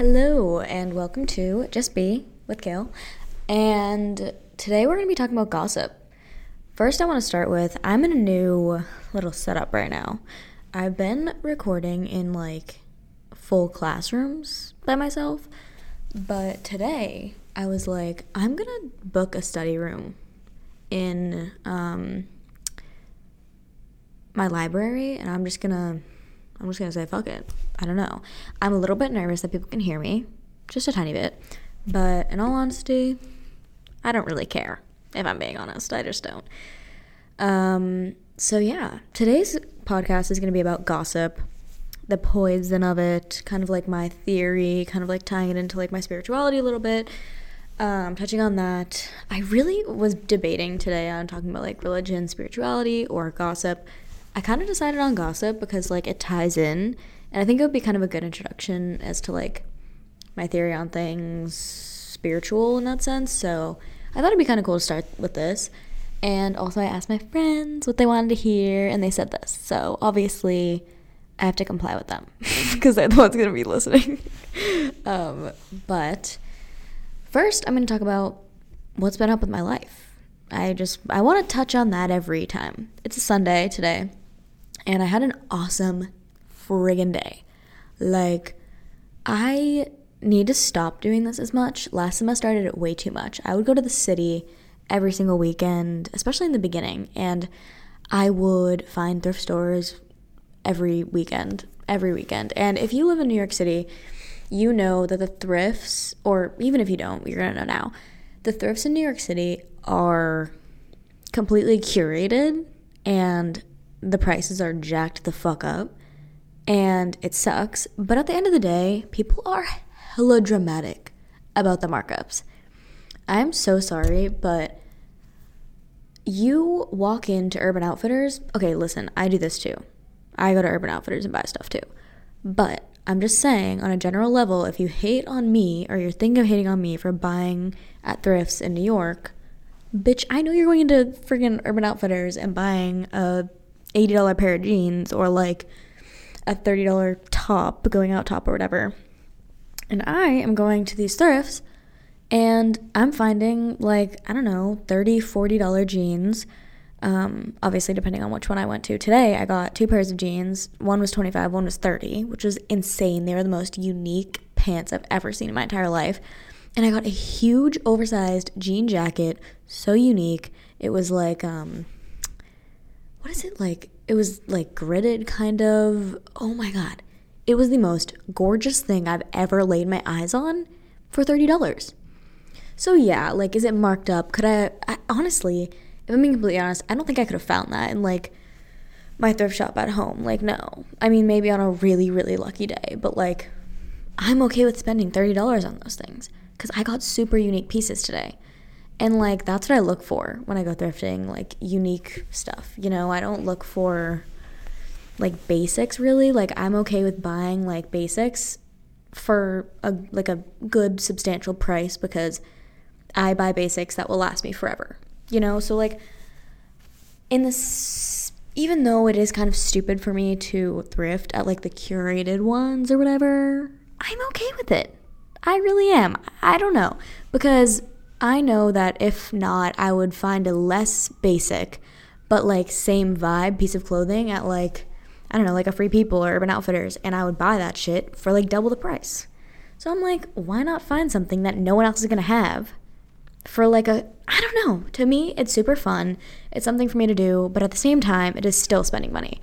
Hello, and welcome to Just Be with Gail. And today we're going to be talking about gossip. First, I want to start with I'm in a new little setup right now. I've been recording in like full classrooms by myself, but today I was like, I'm going to book a study room in um, my library, and I'm just going to I'm just gonna say fuck it. I don't know. I'm a little bit nervous that people can hear me, just a tiny bit. But in all honesty, I don't really care. If I'm being honest, I just don't. Um, so yeah, today's podcast is gonna be about gossip, the poison of it, kind of like my theory, kind of like tying it into like my spirituality a little bit. Um, touching on that, I really was debating today on talking about like religion, spirituality, or gossip. I kind of decided on gossip because like it ties in, and I think it would be kind of a good introduction as to like my theory on things spiritual in that sense. So I thought it'd be kind of cool to start with this. And also, I asked my friends what they wanted to hear, and they said this. So obviously, I have to comply with them because they're the ones going to be listening. um, but first, I'm going to talk about what's been up with my life. I just I want to touch on that every time. It's a Sunday today and I had an awesome friggin' day. Like, I need to stop doing this as much. Last semester, I did it way too much. I would go to the city every single weekend, especially in the beginning, and I would find thrift stores every weekend, every weekend. And if you live in New York City, you know that the thrifts, or even if you don't, you're gonna know now, the thrifts in New York City are completely curated and the prices are jacked the fuck up and it sucks. But at the end of the day, people are hella dramatic about the markups. I'm so sorry, but you walk into Urban Outfitters. Okay, listen, I do this too. I go to Urban Outfitters and buy stuff too. But I'm just saying, on a general level, if you hate on me or you're thinking of hating on me for buying at thrifts in New York, bitch, I know you're going into friggin' Urban Outfitters and buying a $80 pair of jeans or like a $30 top, going out top or whatever. And I am going to these thrifts and I'm finding like, I don't know, $30, $40 jeans. Um, obviously, depending on which one I went to. Today, I got two pairs of jeans. One was 25, one was 30, which was insane. They were the most unique pants I've ever seen in my entire life. And I got a huge oversized jean jacket, so unique. It was like, um, what is it like? It was like gridded, kind of. Oh my god. It was the most gorgeous thing I've ever laid my eyes on for $30. So, yeah, like, is it marked up? Could I, I honestly, if I'm being completely honest, I don't think I could have found that in like my thrift shop at home. Like, no. I mean, maybe on a really, really lucky day, but like, I'm okay with spending $30 on those things because I got super unique pieces today. And like that's what I look for when I go thrifting, like unique stuff. You know, I don't look for like basics really. Like I'm okay with buying like basics for a like a good substantial price because I buy basics that will last me forever. You know, so like in this even though it is kind of stupid for me to thrift at like the curated ones or whatever, I'm okay with it. I really am. I don't know because I know that if not, I would find a less basic, but like same vibe piece of clothing at like, I don't know, like a Free People or Urban Outfitters, and I would buy that shit for like double the price. So I'm like, why not find something that no one else is gonna have for like a, I don't know. To me, it's super fun. It's something for me to do, but at the same time, it is still spending money.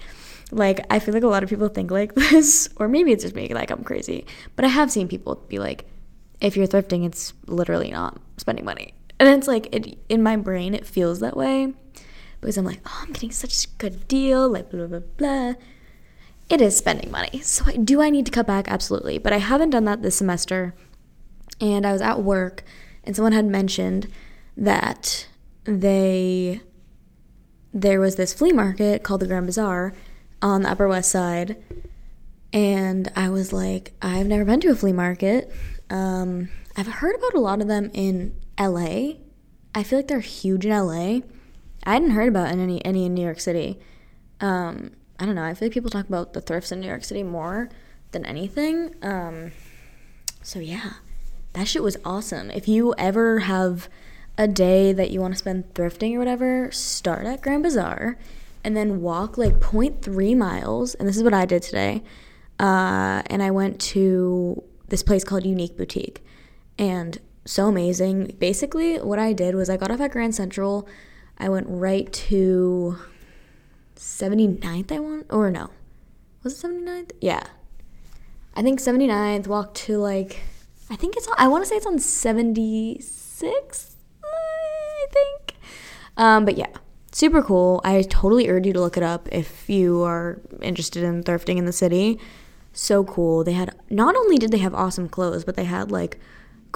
Like, I feel like a lot of people think like this, or maybe it's just me, like I'm crazy, but I have seen people be like, if you're thrifting, it's literally not spending money. And it's like it in my brain it feels that way because I'm like, oh, I'm getting such a good deal, like blah blah blah. It is spending money. So I, do I need to cut back? Absolutely. But I haven't done that this semester. And I was at work and someone had mentioned that they there was this flea market called the Grand Bazaar on the Upper West Side. And I was like, I've never been to a flea market. Um, I've heard about a lot of them in LA. I feel like they're huge in LA. I hadn't heard about any any in New York City. Um, I don't know. I feel like people talk about the thrifts in New York City more than anything. Um, So yeah, that shit was awesome. If you ever have a day that you want to spend thrifting or whatever, start at Grand Bazaar and then walk like 0.3 miles. And this is what I did today. Uh, and I went to this place called Unique Boutique. And so amazing. Basically, what I did was I got off at Grand Central. I went right to 79th, I want, or no. Was it 79th? Yeah. I think 79th, walked to like, I think it's on, I want to say it's on 76th, I think. Um, but yeah, super cool. I totally urge you to look it up if you are interested in thrifting in the city. So cool. They had, not only did they have awesome clothes, but they had like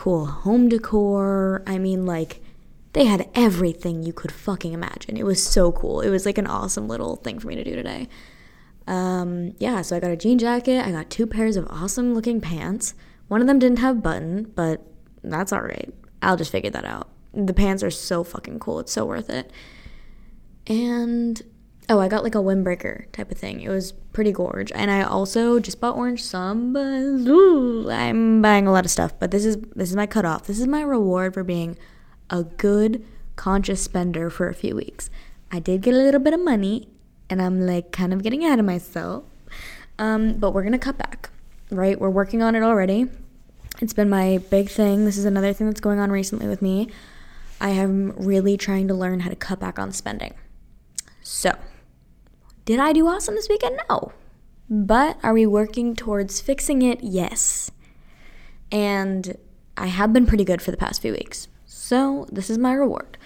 cool home decor. I mean, like, they had everything you could fucking imagine. It was so cool. It was like an awesome little thing for me to do today. Um, yeah, so I got a jean jacket. I got two pairs of awesome looking pants. One of them didn't have button, but that's all right. I'll just figure that out. The pants are so fucking cool. It's so worth it. And oh, I got like a windbreaker type of thing. It was pretty gorge. And I also just bought orange sambas. Ooh, I'm buying a lot of stuff, but this is this is my cutoff. This is my reward for being a good conscious spender for a few weeks. I did get a little bit of money, and I'm like kind of getting ahead of myself. Um, but we're gonna cut back, right? We're working on it already. It's been my big thing. This is another thing that's going on recently with me. I am really trying to learn how to cut back on spending. So, did I do awesome this weekend? No. But are we working towards fixing it? Yes. And I have been pretty good for the past few weeks. So this is my reward.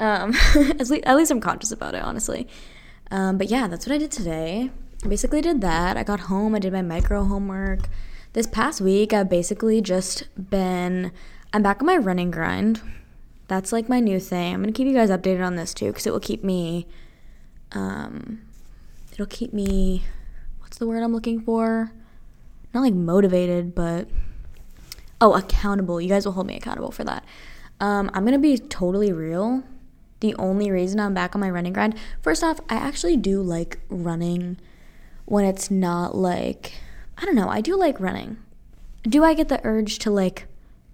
Um, at, least, I'm conscious about it, honestly. Um, but yeah, that's what I did today. I basically did that. I got home, I did my micro homework. This past week, I've basically just been, I'm back on my running grind. That's like my new thing. I'm gonna keep you guys updated on this too, because it will keep me, um, it'll keep me, what's the word I'm looking for? Not like motivated, but, oh, accountable. You guys will hold me accountable for that. Um, I'm gonna be totally real. The only reason I'm back on my running grind, first off, I actually do like running when it's not like, I don't know, I do like running. Do I get the urge to like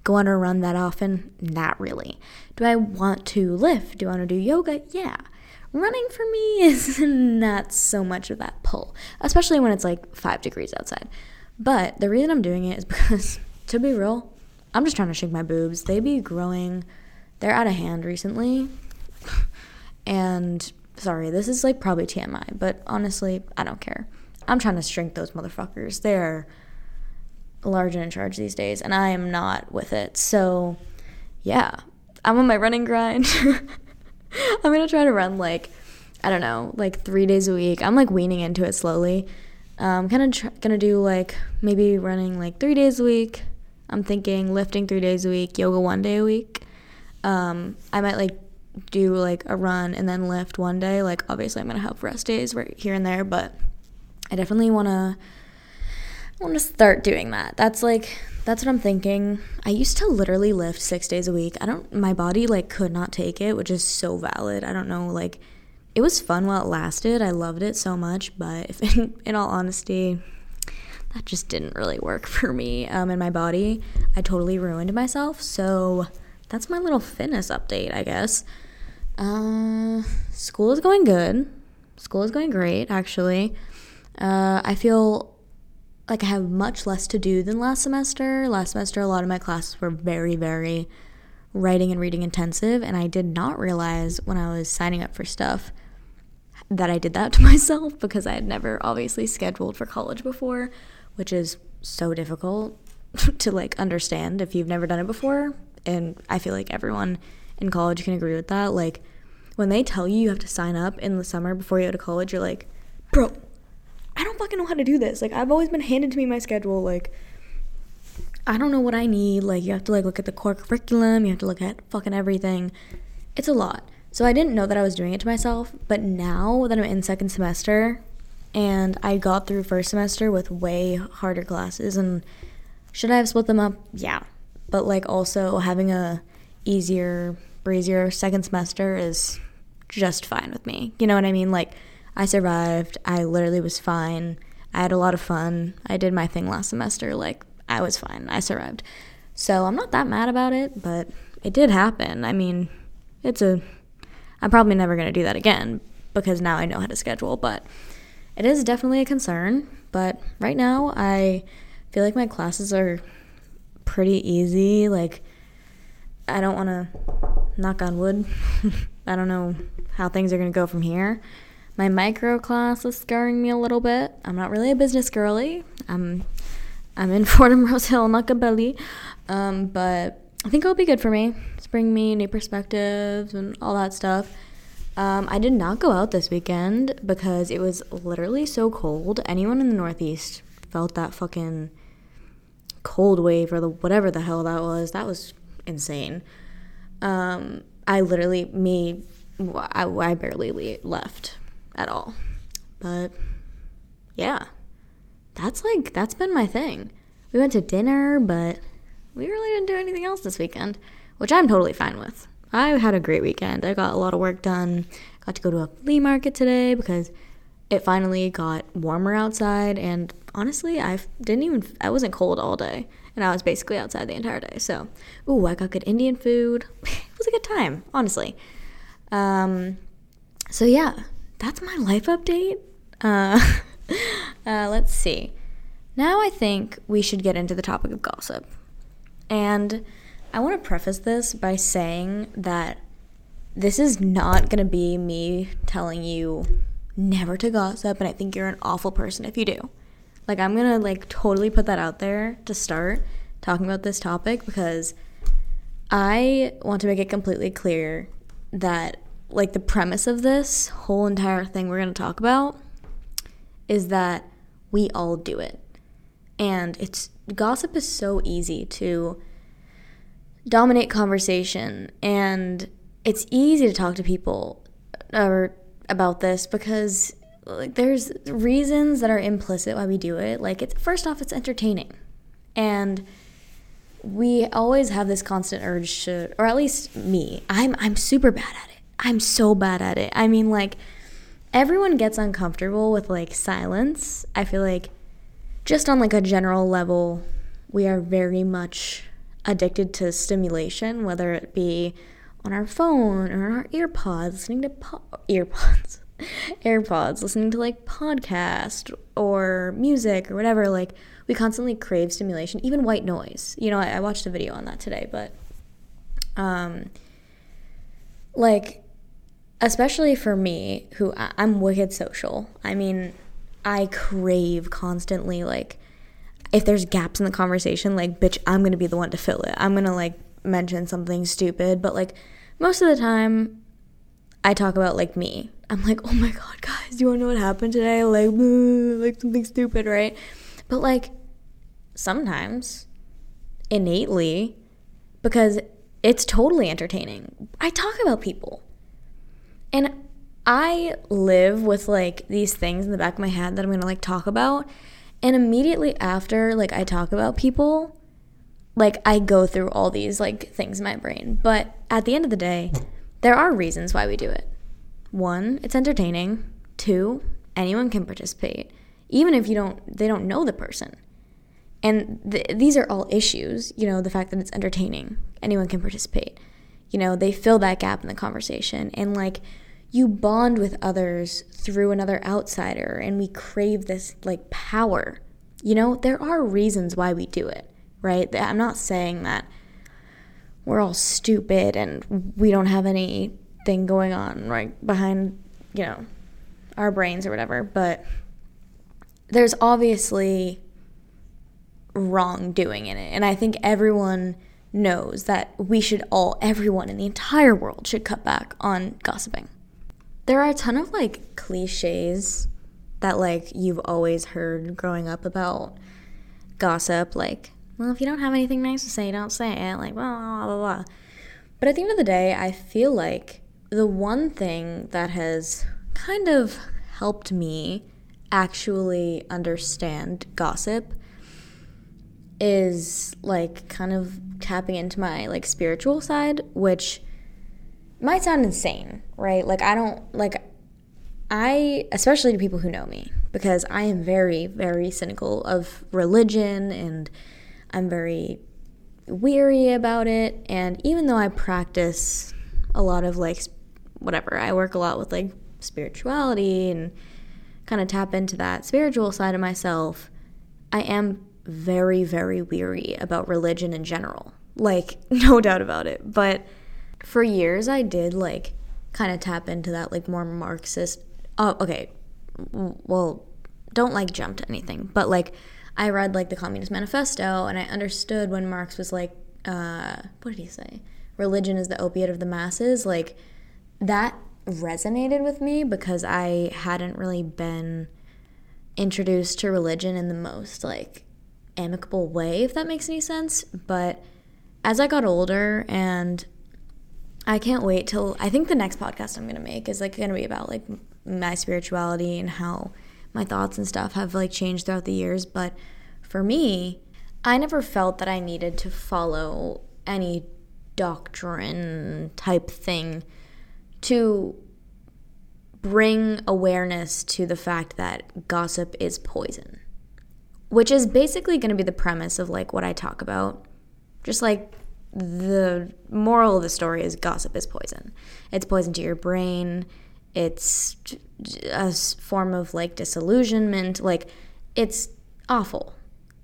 go on a run that often? Not really. Do I want to lift? Do I want to do yoga? Yeah. Running for me is not so much of that pull, especially when it's like five degrees outside. But the reason I'm doing it is because, to be real, I'm just trying to shrink my boobs. They be growing. They're out of hand recently. and sorry, this is like probably TMI, but honestly, I don't care. I'm trying to shrink those motherfuckers. They're large and in charge these days, and I am not with it. So, yeah, I'm on my running grind. I'm gonna try to run like, I don't know, like three days a week. I'm like weaning into it slowly. I'm kind of tr- gonna do like maybe running like three days a week, I'm thinking lifting three days a week, yoga one day a week. Um, I might like do like a run and then lift one day. Like obviously I'm gonna have rest days right here and there, but I definitely wanna want to start doing that. That's like that's what I'm thinking. I used to literally lift six days a week. I don't my body like could not take it, which is so valid. I don't know like it was fun while it lasted. I loved it so much, but in, in all honesty, that just didn't really work for me um, in my body. I totally ruined myself. So that's my little fitness update, I guess. Uh, school is going good. School is going great, actually. Uh, I feel like I have much less to do than last semester. Last semester, a lot of my classes were very, very writing and reading intensive, and I did not realize when I was signing up for stuff that I did that to myself because I had never obviously scheduled for college before which is so difficult to like understand if you've never done it before. And I feel like everyone in college can agree with that. Like when they tell you you have to sign up in the summer before you go to college, you're like, bro, I don't fucking know how to do this. Like I've always been handed to me my schedule. Like I don't know what I need. Like you have to like look at the core curriculum. You have to look at fucking everything. It's a lot. So I didn't know that I was doing it to myself. But now that I'm in second semester, and I got through first semester with way harder classes and should I have split them up? Yeah. But like also having a easier, breezier second semester is just fine with me. You know what I mean? Like I survived. I literally was fine. I had a lot of fun. I did my thing last semester. Like I was fine. I survived. So I'm not that mad about it, but it did happen. I mean, it's a. I'm probably never going to do that again because now I know how to schedule, but it is definitely a concern. But right now, I feel like my classes are pretty easy. Like, I don't want to knock on wood. I don't know how things are going to go from here. My micro class is scaring me a little bit. I'm not really a business girly. I'm I'm in Fordham Rose Hill, not Gabelli. Um, but I think it'll be good for me. It's bring me new perspectives and all that stuff. Um, I did not go out this weekend because it was literally so cold. Anyone in the Northeast felt that fucking cold wave or the whatever the hell that was. That was insane. Um, I literally, me, I, I barely left at all. But yeah, that's like, that's been my thing. We went to dinner, but we really didn't do anything else this weekend, which I'm totally fine with. I had a great weekend. I got a lot of work done. Got to go to a flea market today because it finally got warmer outside and honestly, I didn't even I wasn't cold all day and I was basically outside the entire day. So, ooh, I got good Indian food. it was a good time, honestly. Um, so yeah, that's my life update. Uh, uh, let's see. Now I think we should get into the topic of gossip. And I want to preface this by saying that this is not going to be me telling you never to gossip and I think you're an awful person if you do. Like I'm going to like totally put that out there to start talking about this topic because I want to make it completely clear that like the premise of this whole entire thing we're going to talk about is that we all do it. And it's gossip is so easy to dominate conversation. And it's easy to talk to people uh, or about this because like there's reasons that are implicit why we do it. Like it's first off it's entertaining. And we always have this constant urge to or at least me i'm i'm super bad at it i'm so bad at it i mean like everyone gets uncomfortable with like silence i feel like just on like a general level we are very much addicted to stimulation, whether it be on our phone or on our earpods, listening to po- earpods, AirPods, listening to like podcast or music or whatever. Like we constantly crave stimulation, even white noise. You know, I, I watched a video on that today, but um, like especially for me, who I, I'm wicked social. I mean, I crave constantly like if there's gaps in the conversation, like, bitch, I'm gonna be the one to fill it. I'm gonna like mention something stupid, but like most of the time, I talk about like me. I'm like, oh my god, guys, do you wanna know what happened today? Like, like something stupid, right? But like sometimes, innately, because it's totally entertaining. I talk about people. And I live with like these things in the back of my head that I'm gonna like talk about. And immediately after, like, I talk about people, like, I go through all these, like, things in my brain. But at the end of the day, there are reasons why we do it. One, it's entertaining. Two, anyone can participate, even if you don't, they don't know the person. And th- these are all issues, you know, the fact that it's entertaining, anyone can participate. You know, they fill that gap in the conversation. And, like, you bond with others through another outsider and we crave this like power. You know, there are reasons why we do it, right? I'm not saying that we're all stupid and we don't have anything going on right behind, you know, our brains or whatever, but there's obviously wrongdoing in it. And I think everyone knows that we should all, everyone in the entire world, should cut back on gossiping. There are a ton of like cliches that like you've always heard growing up about gossip like well if you don't have anything nice to say don't say it like blah blah blah blah but at the end of the day i feel like the one thing that has kind of helped me actually understand gossip is like kind of tapping into my like spiritual side which might sound insane, right? Like I don't like I especially to people who know me because I am very very cynical of religion and I'm very weary about it. And even though I practice a lot of like whatever, I work a lot with like spirituality and kind of tap into that spiritual side of myself, I am very, very weary about religion in general. Like, no doubt about it. But for years, I did like kind of tap into that like more Marxist. Oh, okay. Well, don't like jump to anything, but like I read like the Communist Manifesto and I understood when Marx was like, uh, what did he say? Religion is the opiate of the masses. Like that resonated with me because I hadn't really been introduced to religion in the most like amicable way, if that makes any sense. But as I got older and I can't wait till I think the next podcast I'm gonna make is like gonna be about like my spirituality and how my thoughts and stuff have like changed throughout the years. But for me, I never felt that I needed to follow any doctrine type thing to bring awareness to the fact that gossip is poison, which is basically going to be the premise of like what I talk about. Just like the moral of the story is gossip is poison. It's poison to your brain. It's a form of like disillusionment. Like it's awful.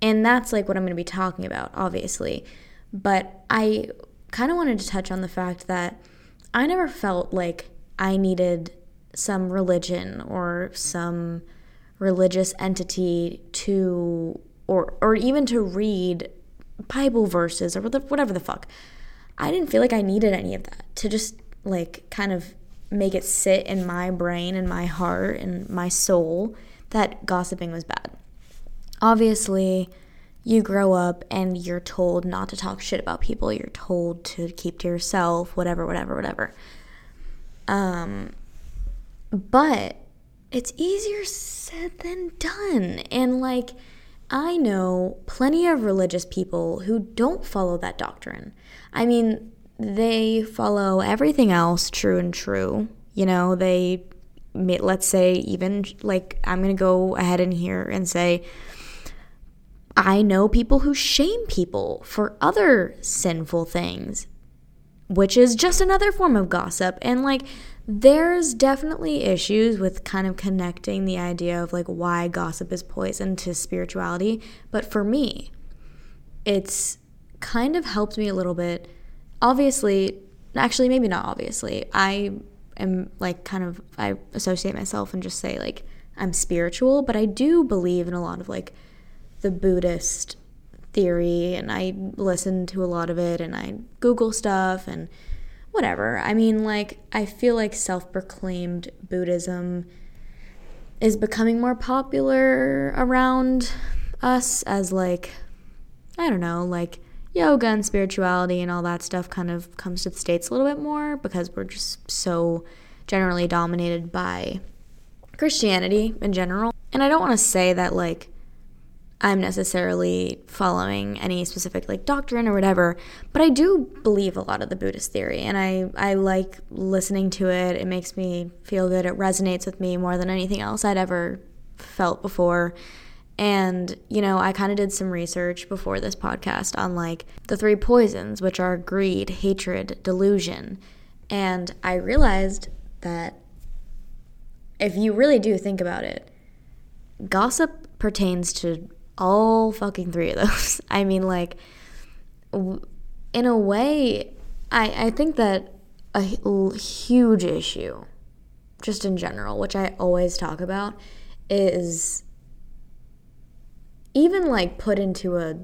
And that's like what I'm going to be talking about, obviously. But I kind of wanted to touch on the fact that I never felt like I needed some religion or some religious entity to or or even to read bible verses or whatever the fuck. I didn't feel like i needed any of that to just like kind of make it sit in my brain and my heart and my soul that gossiping was bad. Obviously you grow up and you're told not to talk shit about people. You're told to keep to yourself whatever whatever whatever. Um but it's easier said than done. And like, I know plenty of religious people who don't follow that doctrine. I mean, they follow everything else true and true. You know, they, let's say, even like, I'm going to go ahead in here and say, I know people who shame people for other sinful things, which is just another form of gossip. And like, there's definitely issues with kind of connecting the idea of like why gossip is poison to spirituality. But for me, it's kind of helped me a little bit. Obviously, actually, maybe not obviously. I am like kind of, I associate myself and just say like I'm spiritual, but I do believe in a lot of like the Buddhist theory and I listen to a lot of it and I Google stuff and whatever. I mean, like, I feel like self proclaimed Buddhism is becoming more popular around us as, like, I don't know, like yoga and spirituality and all that stuff kind of comes to the States a little bit more because we're just so generally dominated by Christianity in general. And I don't want to say that, like, I'm necessarily following any specific like doctrine or whatever, but I do believe a lot of the Buddhist theory and I I like listening to it. It makes me feel good. It resonates with me more than anything else I'd ever felt before. And, you know, I kind of did some research before this podcast on like the three poisons, which are greed, hatred, delusion. And I realized that if you really do think about it, gossip pertains to all fucking three of those. I mean, like, in a way, I, I think that a huge issue, just in general, which I always talk about, is even like put into a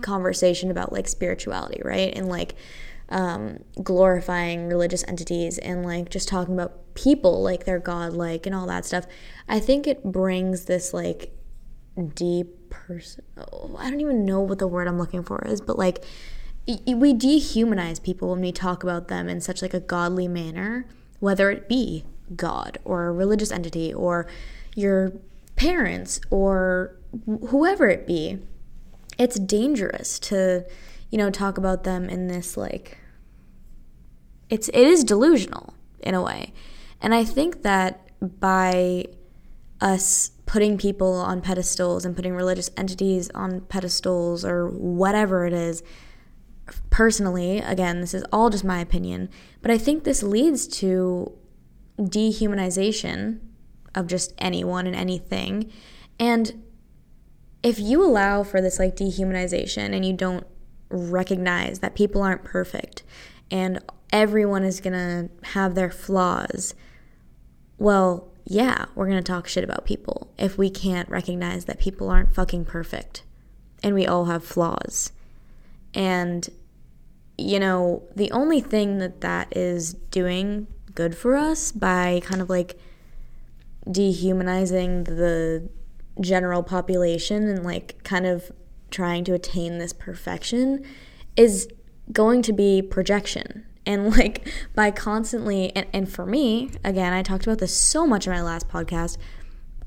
conversation about like spirituality, right? And like um, glorifying religious entities and like just talking about people like they're godlike and all that stuff. I think it brings this like deep person. Oh, I don't even know what the word I'm looking for is, but like we dehumanize people when we talk about them in such like a godly manner, whether it be God or a religious entity or your parents or whoever it be. It's dangerous to, you know, talk about them in this like it's it is delusional in a way. And I think that by us putting people on pedestals and putting religious entities on pedestals or whatever it is. Personally, again, this is all just my opinion, but I think this leads to dehumanization of just anyone and anything. And if you allow for this like dehumanization and you don't recognize that people aren't perfect and everyone is going to have their flaws, well, yeah, we're going to talk shit about people if we can't recognize that people aren't fucking perfect and we all have flaws. And, you know, the only thing that that is doing good for us by kind of like dehumanizing the general population and like kind of trying to attain this perfection is going to be projection and like by constantly and, and for me again i talked about this so much in my last podcast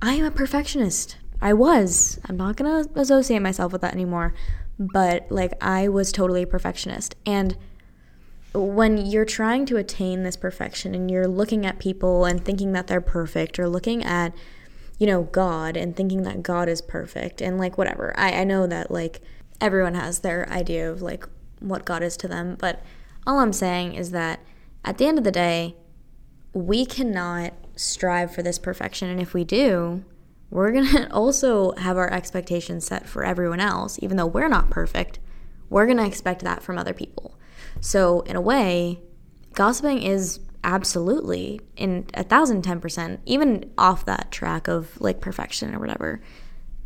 i am a perfectionist. I was. I'm not to associate myself with that anymore but like i was totally a perfectionist. And when you're trying to attain this perfection and you're looking at people and thinking that they're perfect or looking at you know god and thinking that god is perfect and like whatever i, I know that like everyone has their idea of like what god is to them but all I'm saying is that at the end of the day, we cannot strive for this perfection. And if we do, we're going to also have our expectations set for everyone else. Even though we're not perfect, we're going to expect that from other people. So, in a way, gossiping is absolutely in a thousand ten percent, even off that track of like perfection or whatever,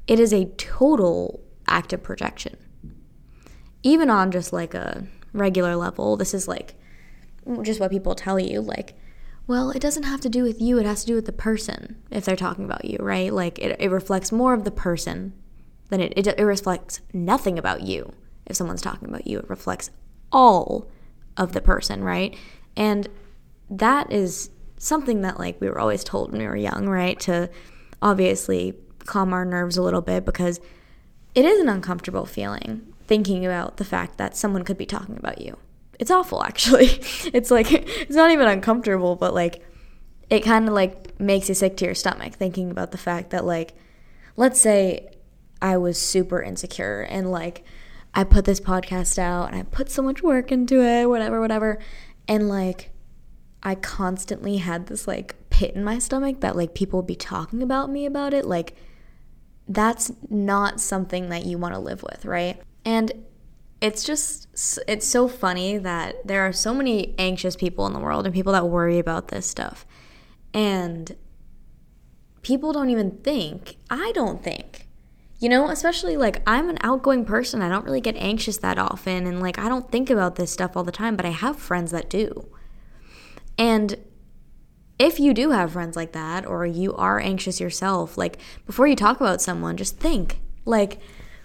it is a total act of projection. Even on just like a regular level. This is like just what people tell you. Like, well, it doesn't have to do with you, it has to do with the person if they're talking about you, right? Like, it, it reflects more of the person than it, it, it reflects nothing about you if someone's talking about you. It reflects all of the person, right? And that is something that like we were always told when we were young, right? To obviously calm our nerves a little bit because it is an uncomfortable feeling thinking about the fact that someone could be talking about you. It's awful, actually. It's like, it's not even uncomfortable, but like, it kind of like makes you sick to your stomach thinking about the fact that, like, let's say I was super insecure and like, I put this podcast out and I put so much work into it, whatever, whatever. And like, I constantly had this like pit in my stomach that like people would be talking about me about it. Like, that's not something that you want to live with, right? And it's just it's so funny that there are so many anxious people in the world and people that worry about this stuff. And people don't even think, I don't think. You know, especially like I'm an outgoing person. I don't really get anxious that often and like I don't think about this stuff all the time, but I have friends that do. And if you do have friends like that or you are anxious yourself, like before you talk about someone, just think like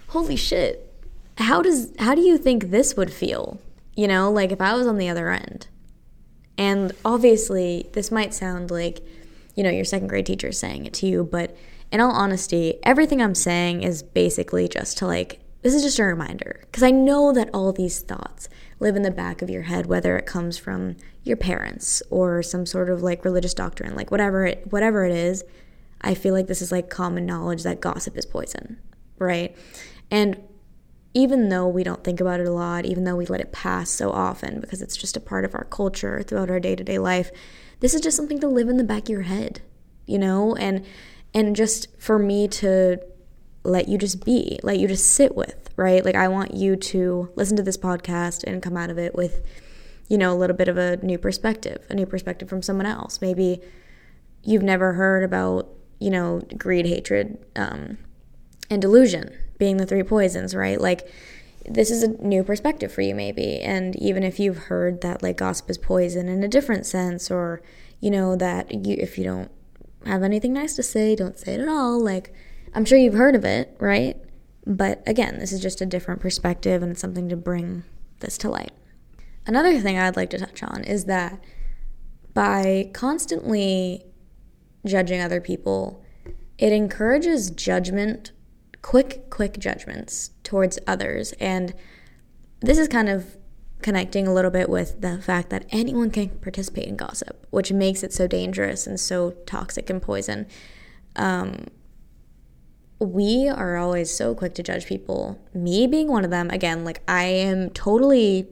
holy shit, how does how do you think this would feel? You know, like if I was on the other end. And obviously, this might sound like, you know, your second grade teacher saying it to you, but in all honesty, everything I'm saying is basically just to like this is just a reminder because I know that all these thoughts live in the back of your head whether it comes from your parents or some sort of like religious doctrine, like whatever it whatever it is. I feel like this is like common knowledge that gossip is poison, right? And even though we don't think about it a lot, even though we let it pass so often because it's just a part of our culture throughout our day-to-day life, this is just something to live in the back of your head, you know? And and just for me to let you just be, let you just sit with, right? Like I want you to listen to this podcast and come out of it with you know, a little bit of a new perspective, a new perspective from someone else. Maybe you've never heard about, you know, greed, hatred, um, and delusion being the three poisons, right? Like this is a new perspective for you maybe. And even if you've heard that like gossip is poison in a different sense or you know that you if you don't have anything nice to say, don't say it at all, like I'm sure you've heard of it, right? But again, this is just a different perspective and it's something to bring this to light. Another thing I'd like to touch on is that by constantly judging other people, it encourages judgment quick, quick judgments towards others. And this is kind of connecting a little bit with the fact that anyone can participate in gossip, which makes it so dangerous and so toxic and poison. um, we are always so quick to judge people. Me being one of them, again, like I am totally,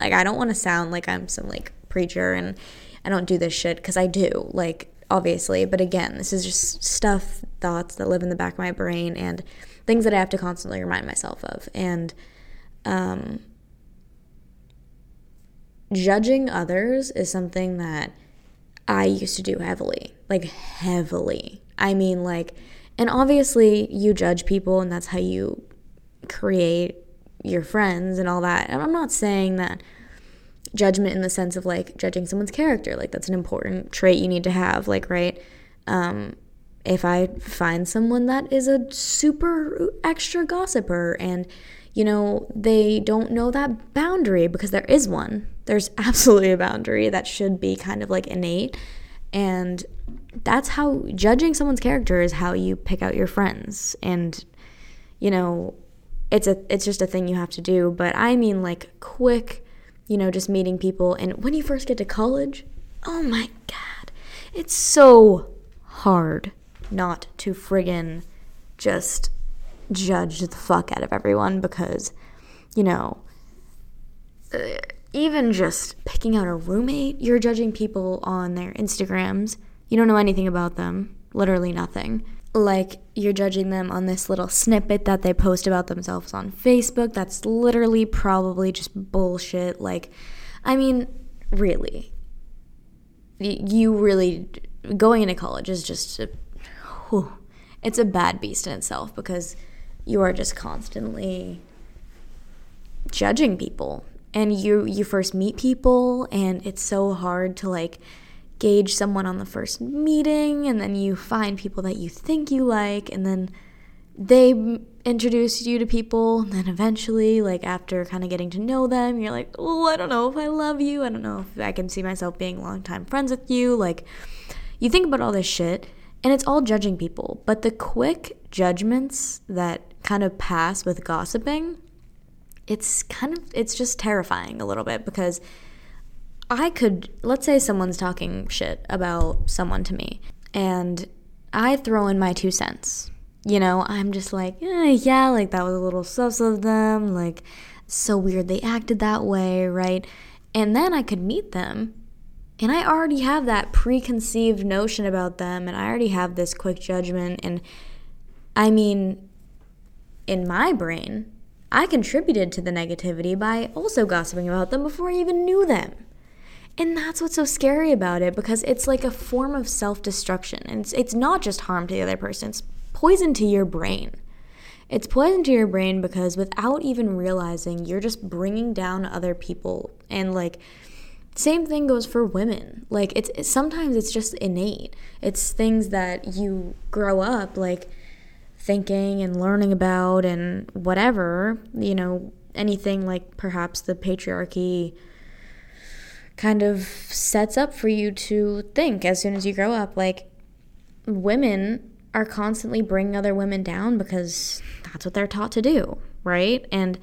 like, I don't want to sound like I'm some like preacher and I don't do this shit because I do, like, obviously. But again, this is just stuff, thoughts that live in the back of my brain and things that I have to constantly remind myself of. And, um, judging others is something that I used to do heavily, like heavily. I mean, like, and obviously you judge people and that's how you create your friends and all that. And I'm not saying that judgment in the sense of like judging someone's character, like that's an important trait you need to have, like, right? Um, if I find someone that is a super extra gossiper and you know, they don't know that boundary because there is one. There's absolutely a boundary that should be kind of like innate. And that's how judging someone's character is how you pick out your friends. And, you know, it's a it's just a thing you have to do. But I mean like quick, you know, just meeting people and when you first get to college, oh my god. It's so hard not to friggin' just judge the fuck out of everyone because, you know, uh, even just picking out a roommate, you're judging people on their Instagrams. You don't know anything about them, literally nothing. Like, you're judging them on this little snippet that they post about themselves on Facebook. That's literally probably just bullshit. Like, I mean, really. You really, going into college is just a, whew, it's a bad beast in itself because you are just constantly judging people. And you you first meet people and it's so hard to like gauge someone on the first meeting and then you find people that you think you like and then they introduce you to people and then eventually like after kind of getting to know them you're like oh i don't know if i love you. I don't know if i can see myself being long time friends with you. Like you think about all this shit and it's all judging people but the quick judgments that kind of pass with gossiping, it's kind of it's just terrifying a little bit because I could let's say someone's talking shit about someone to me and I throw in my two cents. You know, I'm just like, eh, yeah, like that was a little sus of them, like so weird they acted that way, right? And then I could meet them and I already have that preconceived notion about them and I already have this quick judgment and I mean, in my brain, I contributed to the negativity by also gossiping about them before I even knew them. And that's what's so scary about it because it's like a form of self destruction. And it's, it's not just harm to the other person, it's poison to your brain. It's poison to your brain because without even realizing, you're just bringing down other people. And like, same thing goes for women. Like, it's, sometimes it's just innate, it's things that you grow up like thinking and learning about and whatever, you know, anything like perhaps the patriarchy kind of sets up for you to think as soon as you grow up. Like, women are constantly bringing other women down because that's what they're taught to do, right? And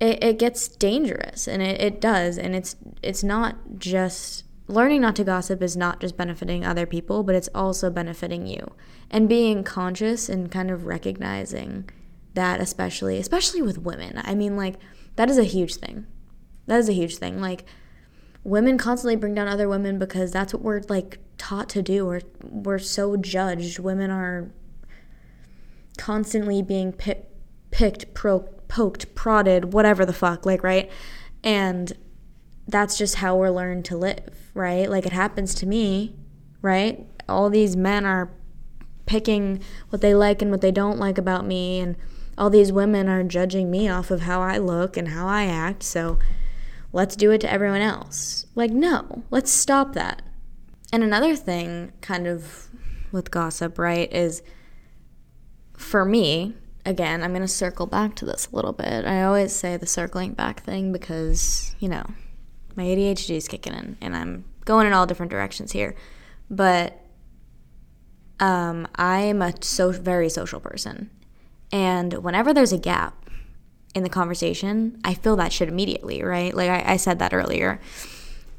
it, it gets dangerous and it, it does. And it's it's not just learning not to gossip is not just benefiting other people, but it's also benefiting you. And being conscious and kind of recognizing that especially especially with women. I mean like that is a huge thing. That is a huge thing. Like women constantly bring down other women because that's what we're like taught to do. We're we're so judged. Women are constantly being picked, picked, pro, poked, prodded, whatever the fuck, like right? And that's just how we're learned to live, right? Like it happens to me, right? All these men are picking what they like and what they don't like about me, and all these women are judging me off of how I look and how I act, so let's do it to everyone else. Like, no, let's stop that. And another thing, kind of with gossip, right, is for me, again, I'm going to circle back to this a little bit. I always say the circling back thing because, you know, my ADHD is kicking in and I'm going in all different directions here. But um, I'm a so very social person. And whenever there's a gap in the conversation, I feel that shit immediately, right? Like I, I said that earlier.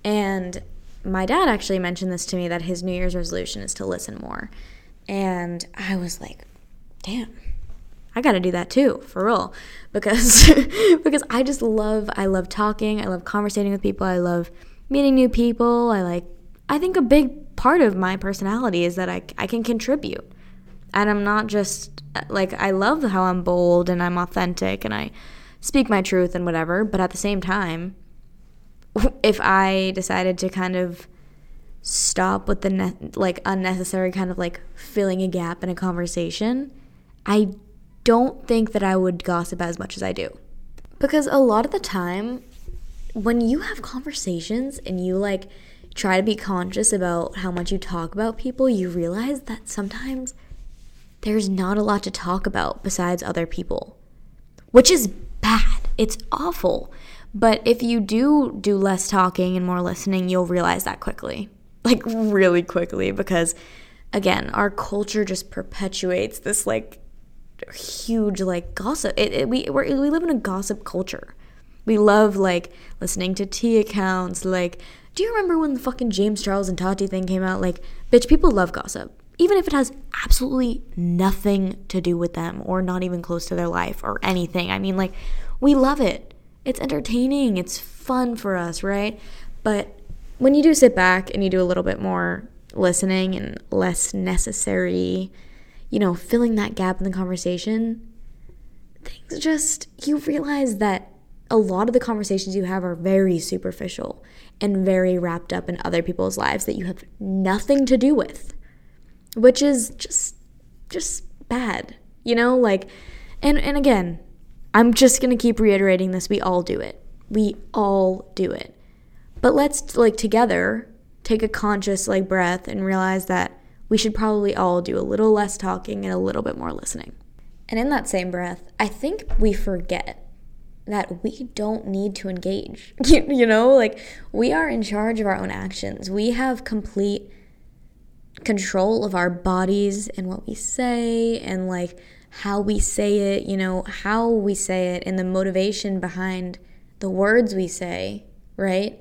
And my dad actually mentioned this to me that his New Year's resolution is to listen more. And I was like, damn, I got to do that too, for real. Because because I just love I love talking, I love conversating with people, I love meeting new people. I like I think a big part of my personality is that I I can contribute. And I'm not just uh, like I love how I'm bold and I'm authentic and I speak my truth and whatever, but at the same time, if I decided to kind of stop with the ne- like unnecessary kind of like filling a gap in a conversation, I don't think that I would gossip as much as I do. Because a lot of the time, when you have conversations and you like try to be conscious about how much you talk about people, you realize that sometimes there's not a lot to talk about besides other people, which is bad. It's awful. But if you do do less talking and more listening, you'll realize that quickly. Like, really quickly, because again, our culture just perpetuates this like huge like gossip. It, it, we we we live in a gossip culture. We love like listening to tea accounts. Like, do you remember when the fucking James Charles and Tati thing came out? Like, bitch, people love gossip, even if it has absolutely nothing to do with them or not even close to their life or anything. I mean, like, we love it. It's entertaining. It's fun for us, right? But when you do sit back and you do a little bit more listening and less necessary you know, filling that gap in the conversation, things just, you realize that a lot of the conversations you have are very superficial and very wrapped up in other people's lives that you have nothing to do with, which is just, just bad, you know, like, and, and again, I'm just gonna keep reiterating this. We all do it. We all do it. But let's, like, together take a conscious, like, breath and realize that we should probably all do a little less talking and a little bit more listening. And in that same breath, I think we forget that we don't need to engage. you know, like we are in charge of our own actions. We have complete control of our bodies and what we say and like how we say it, you know, how we say it and the motivation behind the words we say, right?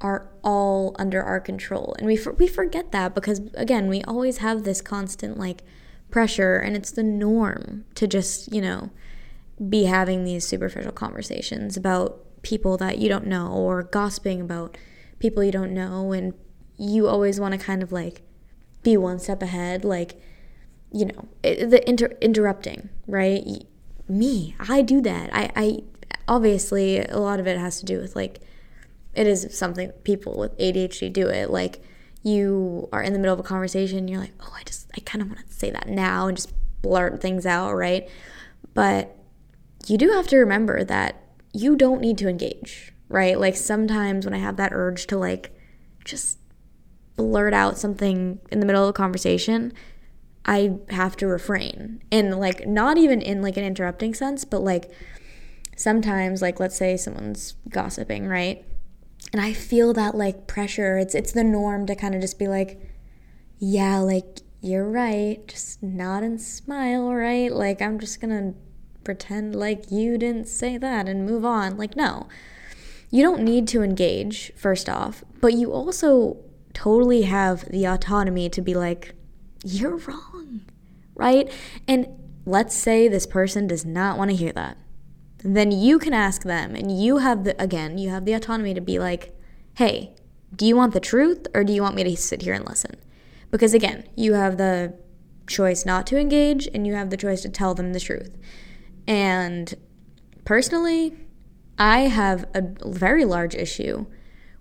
Are all under our control. And we for, we forget that because again, we always have this constant like pressure and it's the norm to just, you know, be having these superficial conversations about people that you don't know or gossiping about people you don't know. And you always want to kind of like be one step ahead like you know the inter- interrupting right? Me i do that. I i obviously a lot of it has to do with like it is something people with ADHD do it. Like you are in the middle of a conversation, you're like, oh, I just, I kind of want to say that now and just blurt things out, right? But you do have to remember that you don't need to engage, right? Like sometimes when I have that urge to like just blurt out something in the middle of a conversation, I have to refrain. And like not even in like an interrupting sense, but like sometimes like let's say someone's gossiping, right? And I feel that like pressure. It's it's the norm to kind of just be like, yeah, like you're right. Just nod and smile, right? Like I'm just gonna pretend like you didn't say that and move on. Like no. You don't need to engage, first off, but you also totally have the autonomy to be like, you're wrong, right? And let's say this person does not want to hear that then you can ask them and you have the again you have the autonomy to be like hey do you want the truth or do you want me to sit here and listen? Because again you have the choice not to engage and you have the choice to tell them the truth. And personally i have a very large issue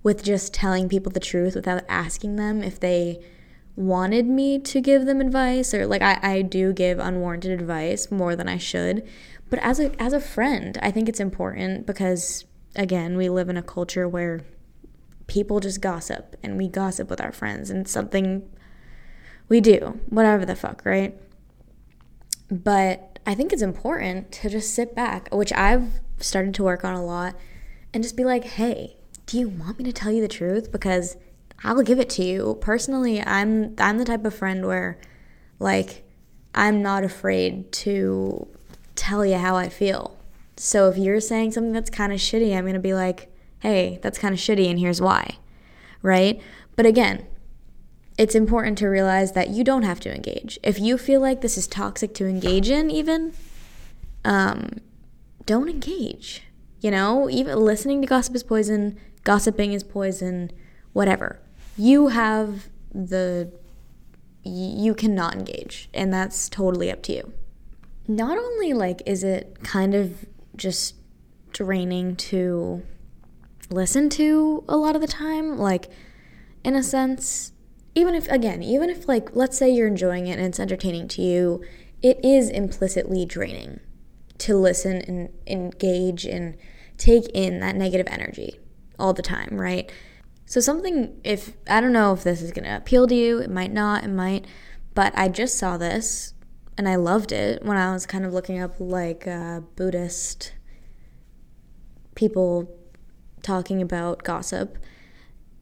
with just telling people the truth without asking them if they wanted me to give them advice or like I, I do give unwarranted advice more than I should but as a as a friend, I think it's important because again, we live in a culture where people just gossip and we gossip with our friends and something we do, whatever the fuck, right? But I think it's important to just sit back, which I've started to work on a lot, and just be like, hey, do you want me to tell you the truth? Because I'll give it to you. Personally, I'm I'm the type of friend where like I'm not afraid to tell you how I feel. So if you're saying something that's kind of shitty, I'm going to be like, hey, that's kind of shitty and here's why. Right? But again, it's important to realize that you don't have to engage. If you feel like this is toxic to engage in, even, um, don't engage. You know, even listening to gossip is poison, gossiping is poison, whatever. You have the, you cannot engage, and that's totally up to you. Not only like is it kind of just draining to listen to a lot of the time, like in a sense, even if again, even if like let's say you're enjoying it and it's entertaining to you, it is implicitly draining to listen and engage and take in that negative energy all the time, right? So something if I don't know if this is going to appeal to you, it might not, it might, but I just saw this and I loved it when I was kind of looking up like uh, Buddhist people talking about gossip.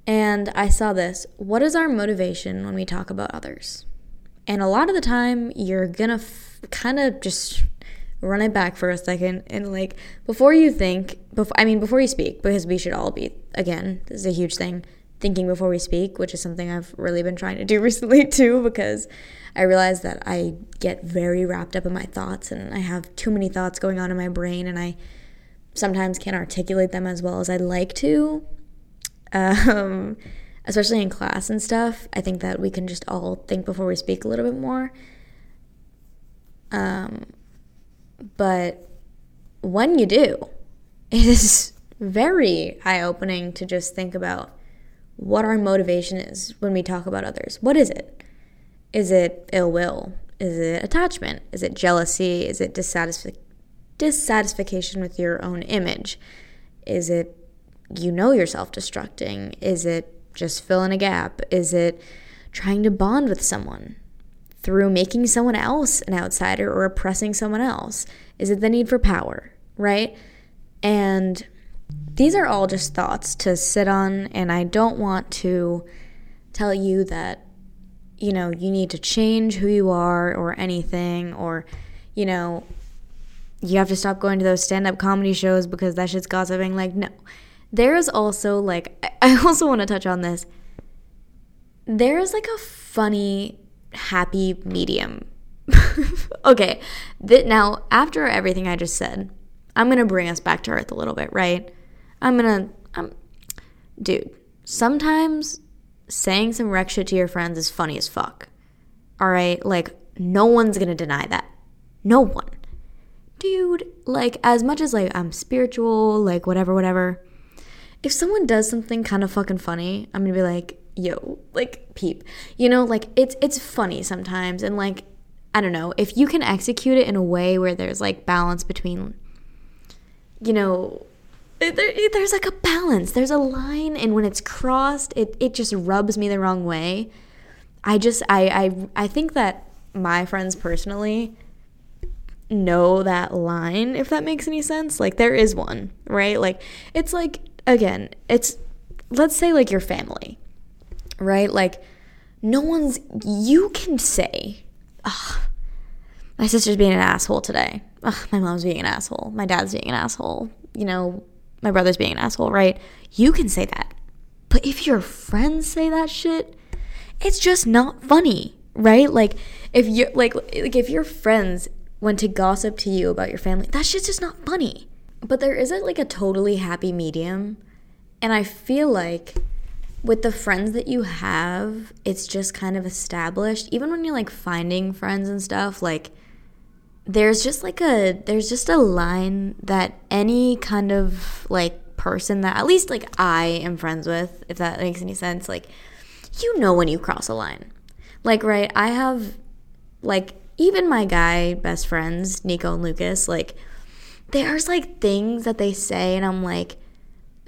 And I saw this. What is our motivation when we talk about others? And a lot of the time, you're gonna f- kind of just run it back for a second and like before you think i mean before you speak because we should all be again this is a huge thing thinking before we speak which is something i've really been trying to do recently too because i realize that i get very wrapped up in my thoughts and i have too many thoughts going on in my brain and i sometimes can't articulate them as well as i'd like to um, especially in class and stuff i think that we can just all think before we speak a little bit more um, but when you do, it is very eye opening to just think about what our motivation is when we talk about others. What is it? Is it ill will? Is it attachment? Is it jealousy? Is it dissatisf- dissatisfaction with your own image? Is it you know you're self destructing? Is it just filling a gap? Is it trying to bond with someone? through making someone else an outsider or oppressing someone else? Is it the need for power, right? And these are all just thoughts to sit on, and I don't want to tell you that, you know, you need to change who you are or anything, or, you know, you have to stop going to those stand up comedy shows because that shit's gossiping. Like, no. There's also, like, I also want to touch on this. There's like a funny happy medium. okay, th- now after everything I just said, I'm gonna bring us back to earth a little bit, right? I'm gonna, I'm, dude. Sometimes saying some wreck shit to your friends is funny as fuck. All right, like no one's gonna deny that. No one, dude. Like as much as like I'm spiritual, like whatever, whatever. If someone does something kind of fucking funny, I'm gonna be like, yo, like peep. You know, like it's it's funny sometimes and like I don't know, if you can execute it in a way where there's like balance between you know, there, eh, there's like a balance. There's a line and when it's crossed, it it just rubs me the wrong way. I just I I I think that my friends personally know that line if that makes any sense. Like there is one, right? Like it's like again, it's let's say like your family right? Like, no one's, you can say, ugh, my sister's being an asshole today. Ugh, my mom's being an asshole. My dad's being an asshole. You know, my brother's being an asshole, right? You can say that. But if your friends say that shit, it's just not funny, right? Like if you like like if your friends went to gossip to you about your family, that shit's just not funny. But there isn't like a totally happy medium. And I feel like with the friends that you have, it's just kind of established. Even when you're like finding friends and stuff, like there's just like a there's just a line that any kind of like person that at least like I am friends with, if that makes any sense, like you know when you cross a line. Like right, I have like even my guy best friends, Nico and Lucas, like there's like things that they say and I'm like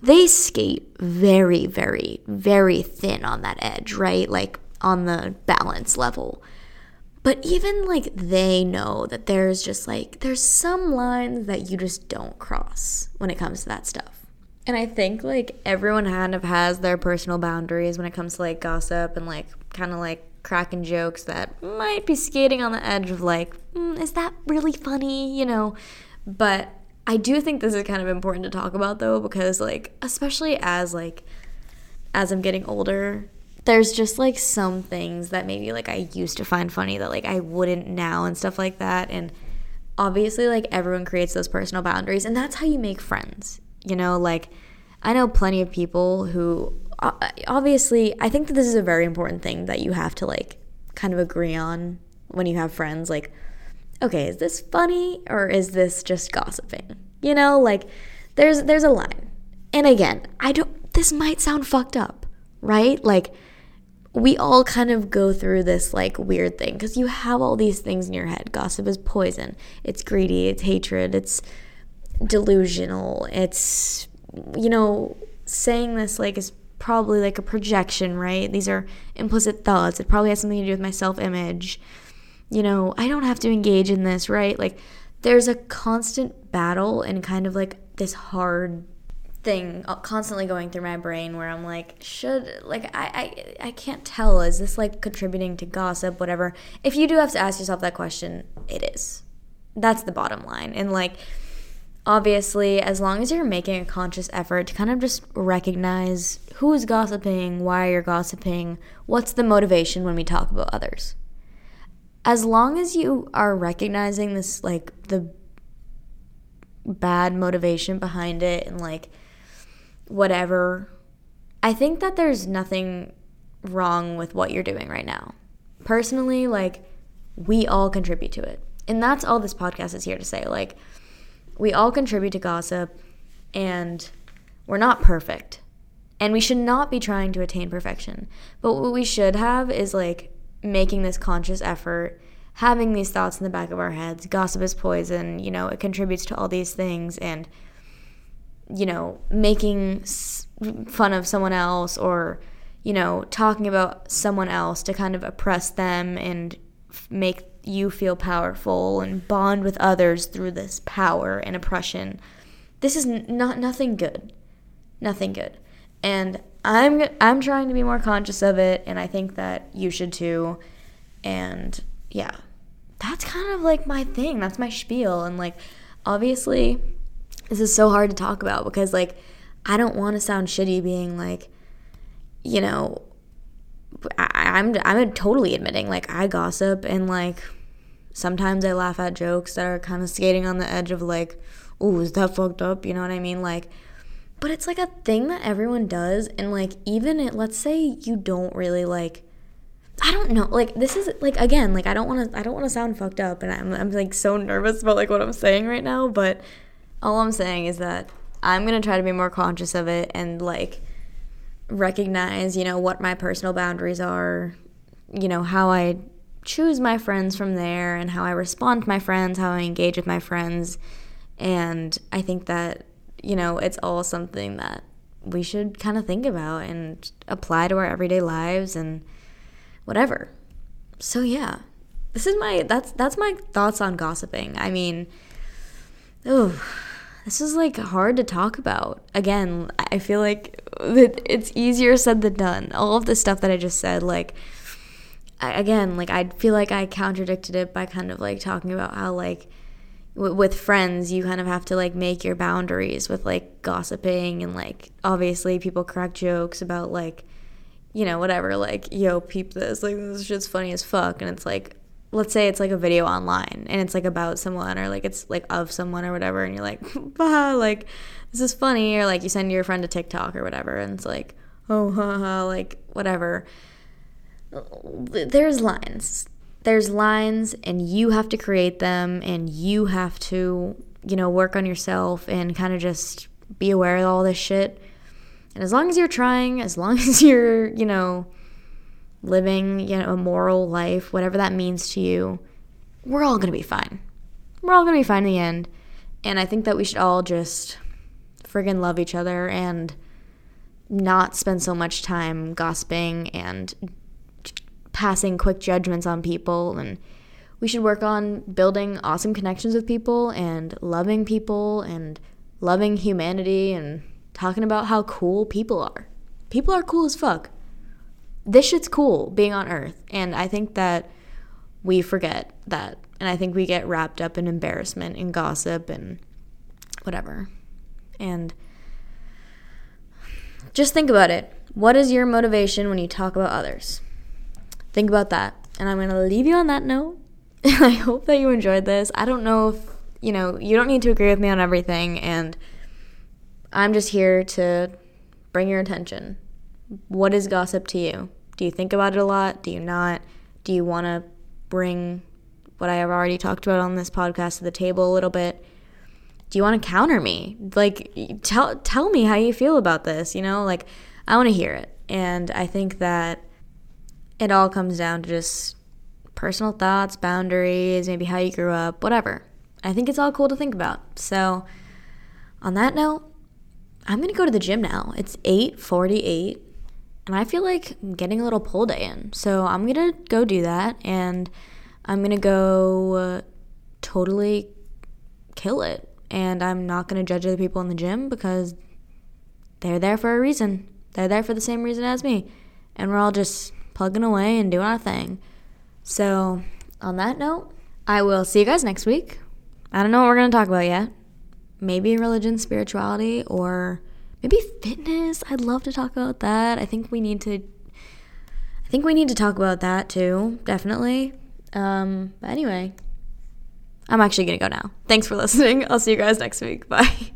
they skate very, very, very thin on that edge, right? Like on the balance level. But even like they know that there's just like, there's some lines that you just don't cross when it comes to that stuff. And I think like everyone kind of has their personal boundaries when it comes to like gossip and like kind of like cracking jokes that might be skating on the edge of like, mm, is that really funny? You know? But I do think this is kind of important to talk about though because like especially as like as I'm getting older, there's just like some things that maybe like I used to find funny that like I wouldn't now and stuff like that. And obviously, like everyone creates those personal boundaries, and that's how you make friends. You know, like I know plenty of people who obviously, I think that this is a very important thing that you have to like kind of agree on when you have friends. Like, okay, is this funny or is this just gossiping? You know, like there's there's a line. And again, I don't this might sound fucked up, right? Like we all kind of go through this like weird thing because you have all these things in your head. Gossip is poison. It's greedy, it's hatred, it's delusional. It's you know, saying this like is probably like a projection, right? These are implicit thoughts. It probably has something to do with my self image. You know, I don't have to engage in this, right? Like, there's a constant battle and kind of like this hard thing uh, constantly going through my brain where I'm like, should like I, I I can't tell. Is this like contributing to gossip, whatever? If you do have to ask yourself that question, it is. That's the bottom line. And like obviously, as long as you're making a conscious effort to kind of just recognize who is gossiping, why you're gossiping, what's the motivation when we talk about others. As long as you are recognizing this, like the bad motivation behind it and like whatever, I think that there's nothing wrong with what you're doing right now. Personally, like, we all contribute to it. And that's all this podcast is here to say. Like, we all contribute to gossip and we're not perfect. And we should not be trying to attain perfection. But what we should have is like making this conscious effort, having these thoughts in the back of our heads. Gossip is poison, you know, it contributes to all these things. And, you know, making fun of someone else or, you know, talking about someone else to kind of oppress them and make you feel powerful and bond with others through this power and oppression. This is not nothing good. Nothing good. And I'm I'm trying to be more conscious of it and I think that you should too. And yeah. That's kind of like my thing. That's my spiel and like obviously this is so hard to talk about because like I don't want to sound shitty being like you know I, am I'm, I'm totally admitting like I gossip and like sometimes I laugh at jokes that are kind of skating on the edge of like, oh, is that fucked up? You know what I mean? Like, but it's like a thing that everyone does, and like even it, let's say you don't really like. I don't know. Like this is like again, like I don't want to I don't want to sound fucked up and I'm I'm like so nervous about like what I'm saying right now, but all I'm saying is that I'm going to try to be more conscious of it and like recognize, you know, what my personal boundaries are, you know, how I choose my friends from there and how I respond to my friends, how I engage with my friends. And I think that, you know, it's all something that we should kind of think about and apply to our everyday lives and whatever. So yeah. This is my that's that's my thoughts on gossiping. I mean, oh, this is like hard to talk about. Again, I feel like it's easier said than done. All of the stuff that I just said, like, I, again, like, I feel like I contradicted it by kind of like talking about how, like, w- with friends, you kind of have to like make your boundaries with like gossiping and like, obviously, people crack jokes about like, you know, whatever, like, yo, peep this, like, this shit's funny as fuck. And it's like, let's say it's like a video online and it's like about someone or like it's like of someone or whatever and you're like bah like this is funny or like you send your friend a tiktok or whatever and it's like oh haha like whatever. There's lines. There's lines and you have to create them and you have to you know work on yourself and kind of just be aware of all this shit. And as long as you're trying as long as you're you know living, you know, a moral life, whatever that means to you, we're all going to be fine. We're all going to be fine in the end. And I think that we should all just friggin' love each other and not spend so much time gossiping and passing quick judgments on people and we should work on building awesome connections with people and loving people and loving humanity and talking about how cool people are. People are cool as fuck this shit's cool being on earth. And I think that we forget that. And I think we get wrapped up in embarrassment and gossip and whatever. And just think about it. What is your motivation when you talk about others? Think about that. And I'm going to leave you on that note. I hope that you enjoyed this. I don't know if, you know, you don't need to agree with me on everything. And I'm just here to bring your attention. What is gossip to you? Do you think about it a lot? Do you not? Do you want to bring what I have already talked about on this podcast to the table a little bit? Do you want to counter me? Like tell tell me how you feel about this, you know? Like I want to hear it. And I think that it all comes down to just personal thoughts, boundaries, maybe how you grew up, whatever. I think it's all cool to think about. So, on that note, I'm going to go to the gym now. It's 8:48 and I feel like getting a little pull day in. So, I'm to go do that and I'm to go uh, totally kill it. And I'm not to judge other people in the gym because they're there for a reason. They're there for the same reason as me. And we're all just plugging away and doing our thing. So, on that note, I will see you guys next week. I don't know what we're to talk about yet. Maybe religion, spirituality, or maybe fitness. I'd love to talk about that. I think we need to I think we need to talk about that too, definitely. Um, but anyway, I'm actually going to go now. Thanks for listening. I'll see you guys next week. Bye.